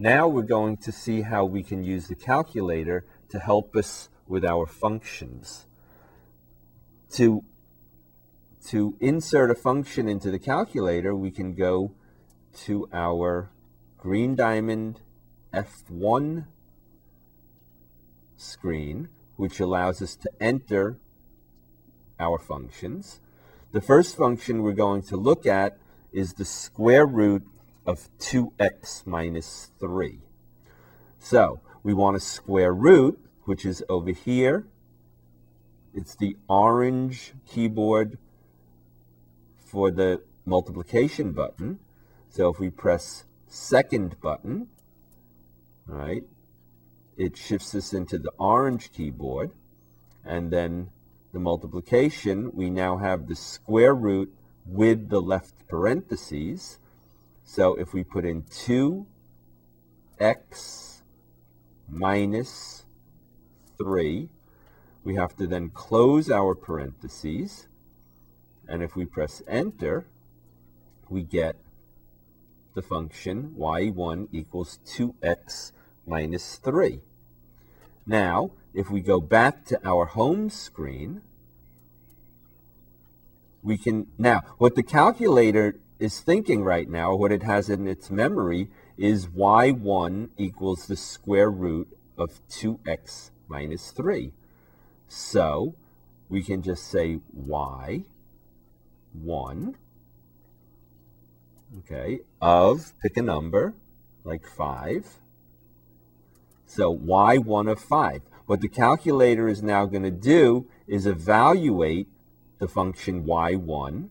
Now we're going to see how we can use the calculator to help us with our functions. To, to insert a function into the calculator, we can go to our Green Diamond F1 screen, which allows us to enter our functions. The first function we're going to look at is the square root of 2x minus 3. So we want a square root, which is over here. It's the orange keyboard for the multiplication button. So if we press second button, right, it shifts us into the orange keyboard. And then the multiplication, we now have the square root with the left parentheses. So if we put in 2x minus 3, we have to then close our parentheses. And if we press enter, we get the function y1 equals 2x minus 3. Now, if we go back to our home screen, we can, now, what the calculator is thinking right now, what it has in its memory, is y1 equals the square root of 2x minus 3. So we can just say y1, okay, of, pick a number, like 5. So y1 of 5. What the calculator is now going to do is evaluate the function y1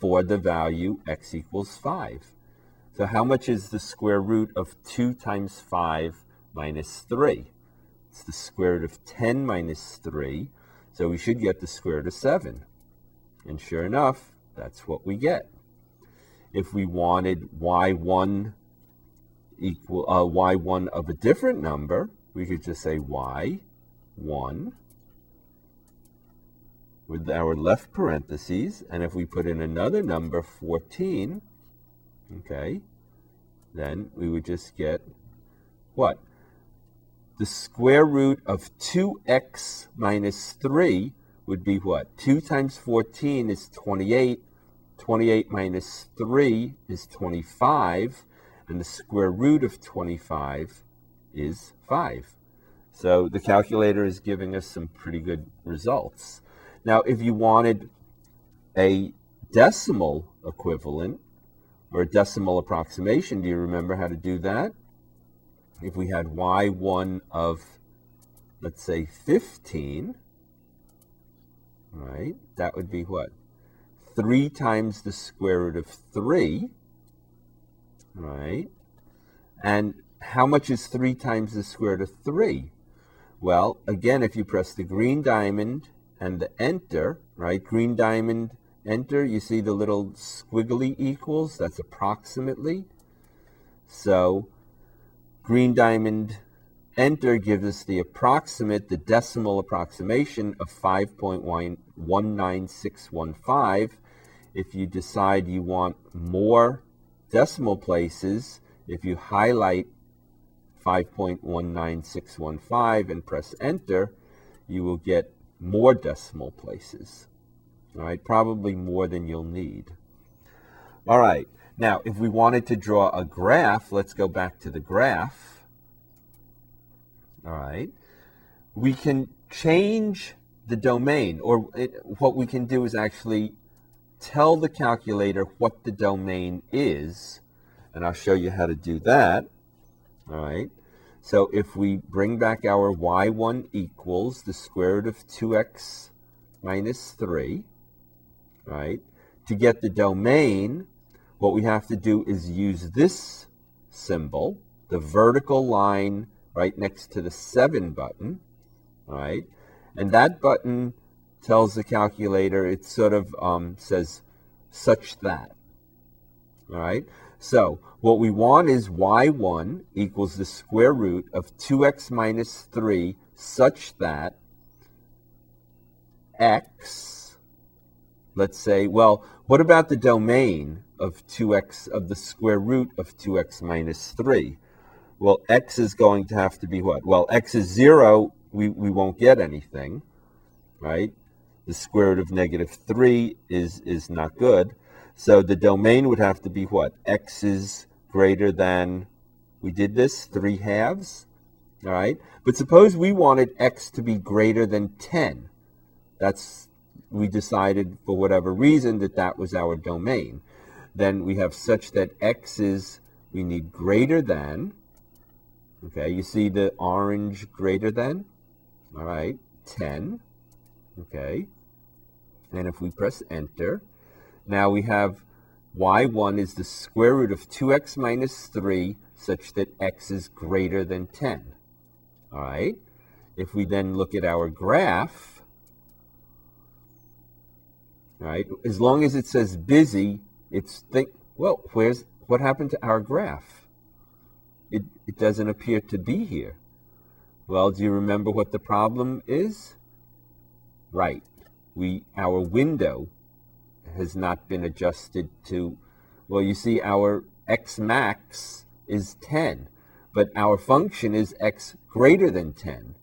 for the value x equals 5. So how much is the square root of 2 times 5 minus 3? It's the square root of 10 minus 3, so we should get the square root of 7. And sure enough, that's what we get. If we wanted y1 equal uh, y1 of a different number, we could just say y1 with our left parentheses, and if we put in another number, 14, okay, then we would just get what? The square root of 2x minus 3 would be what? 2 times 14 is 28. 28 minus 3 is 25. And the square root of 25 is 5. So the calculator is giving us some pretty good results. Now, if you wanted a decimal equivalent or a decimal approximation, do you remember how to do that? If we had y1 of, let's say, 15, right, that would be what? 3 times the square root of 3, right? And how much is 3 times the square root of 3? Well, again, if you press the green diamond and the enter, right? Green diamond, enter, you see the little squiggly equals, that's approximately. So green diamond, enter gives us the approximate, the decimal approximation of 5.19615. If you decide you want more decimal places, if you highlight 5.19615 and press enter, you will get more decimal places. All right, probably more than you'll need. All right, now if we wanted to draw a graph, let's go back to the graph. All right, we can change the domain, or it, what we can do is actually tell the calculator what the domain is, and I'll show you how to do that. All right. So if we bring back our y1 equals the square root of 2x minus 3, right? To get the domain, what we have to do is use this symbol, the vertical line right next to the 7 button, right? And that button tells the calculator, it sort of um, says such that, all right? So what we want is y1 equals the square root of 2x minus 3 such that x, let's say, well, what about the domain of 2x, of the square root of 2x minus 3? Well, x is going to have to be what? Well, x is 0, we, we won't get anything, right? The square root of negative 3 is, is not good. So the domain would have to be what? x is greater than, we did this, 3 halves, all right? But suppose we wanted x to be greater than 10. That's, we decided for whatever reason that that was our domain. Then we have such that x is, we need greater than, okay, you see the orange greater than, all right, 10, okay. And if we press enter, now we have y1 is the square root of 2x minus 3 such that x is greater than 10. All right. If we then look at our graph, all right, as long as it says busy, it's think, well, where's, what happened to our graph? It, it doesn't appear to be here. Well, do you remember what the problem is? Right. We, our window has not been adjusted to, well, you see our x max is 10, but our function is x greater than 10.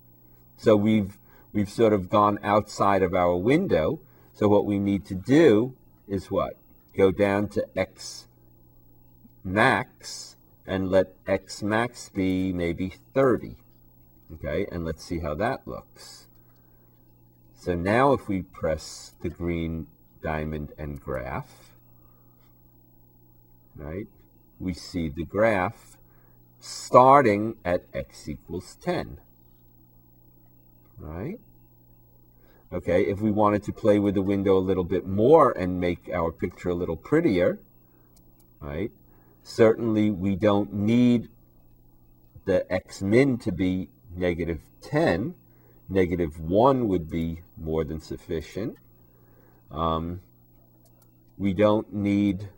So we've, we've sort of gone outside of our window. So what we need to do is what? Go down to x max and let x max be maybe 30. Okay, and let's see how that looks. So now if we press the green diamond and graph, right, we see the graph starting at x equals 10. Right? Okay, if we wanted to play with the window a little bit more and make our picture a little prettier, right, certainly we don't need the x min to be negative 10. Negative 1 would be more than sufficient. Um, we don't need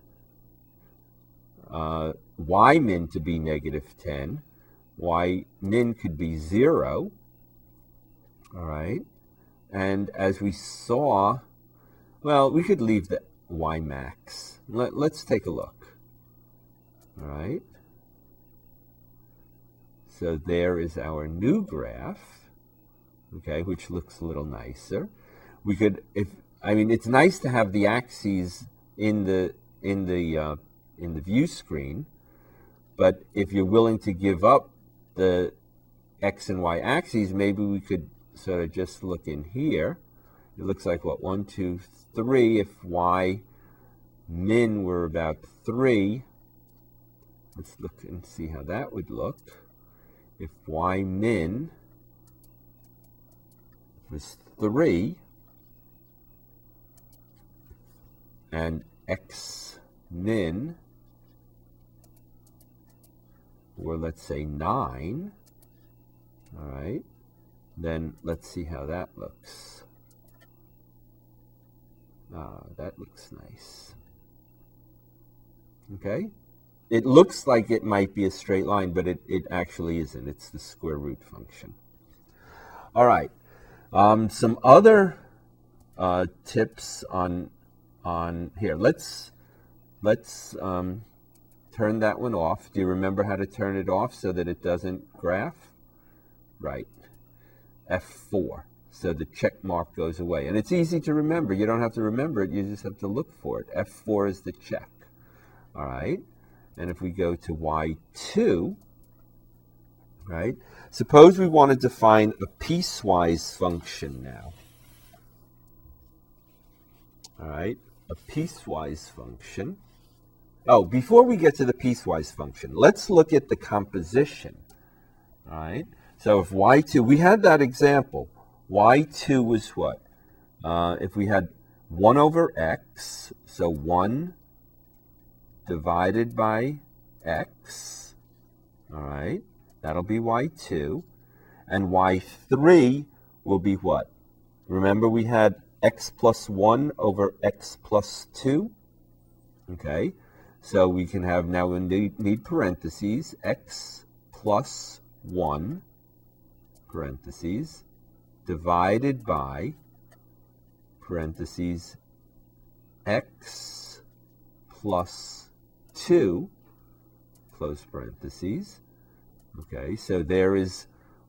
uh, y min to be negative 10. y min could be 0. All right. And as we saw, well, we could leave the y max. Let, let's take a look. All right. So there is our new graph, okay, which looks a little nicer. We could, if I mean, it's nice to have the axes in the in the uh, in the view screen, but if you're willing to give up the x and y axes, maybe we could sort of just look in here. It looks like what one, two, three. If y min were about three, let's look and see how that would look. If y min was three, and x min or let's say 9 all right then let's see how that looks. Ah that looks nice. Okay? It looks like it might be a straight line but it, it actually isn't. It's the square root function. All right. Um, some other uh, tips on on here. Let's let's um, turn that one off. Do you remember how to turn it off so that it doesn't graph? Right. F4. So the check mark goes away. And it's easy to remember. You don't have to remember it. You just have to look for it. F4 is the check. All right. And if we go to Y2, right, suppose we want to define a piecewise function now. All right a piecewise function. Oh, before we get to the piecewise function, let's look at the composition. All right. So if y2, we had that example. y2 was what? Uh, if we had 1 over x, so 1 divided by x, all right, that'll be y2. And y3 will be what? Remember we had x plus 1 over x plus 2. Okay, so we can have now we need, need parentheses, x plus 1 parentheses divided by parentheses x plus 2 close parentheses Okay, so there is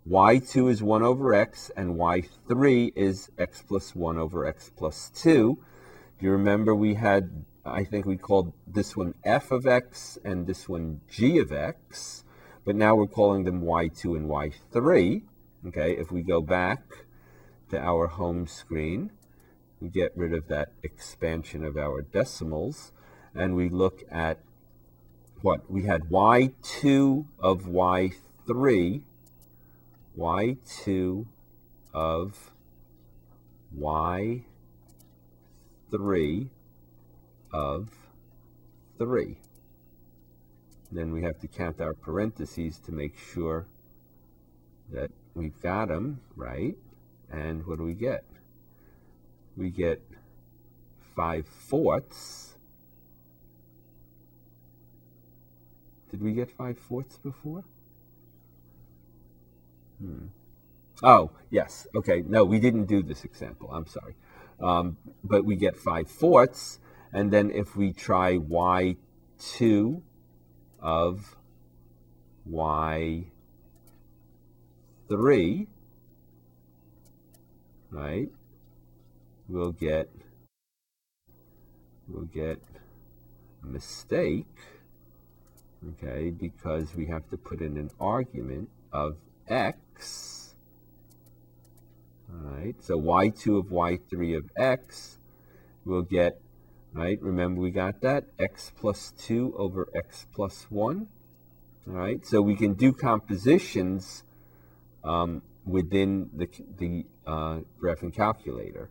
y2 is 1 over x, and y3 is x plus 1 over x plus 2. If you remember, we had, I think we called this one f of x and this one g of x, but now we're calling them y2 and y3. Okay, if we go back to our home screen, we get rid of that expansion of our decimals, and we look at what? We had y2 of y3, y2 of y3 of 3. Then we have to count our parentheses to make sure that we've got them right. And what do we get? We get 5 fourths. Did we get 5 fourths before? Hmm. Oh, yes. Okay. No, we didn't do this example. I'm sorry. Um, but we get 5 fourths. And then if we try y2 of y3, right, we'll get, we'll get a mistake, okay, because we have to put in an argument of x, all right, so y2 of y3 of x, we'll get right? Remember we got that, x plus 2 over x plus 1, all right? So we can do compositions um, within the, the uh, graphing calculator.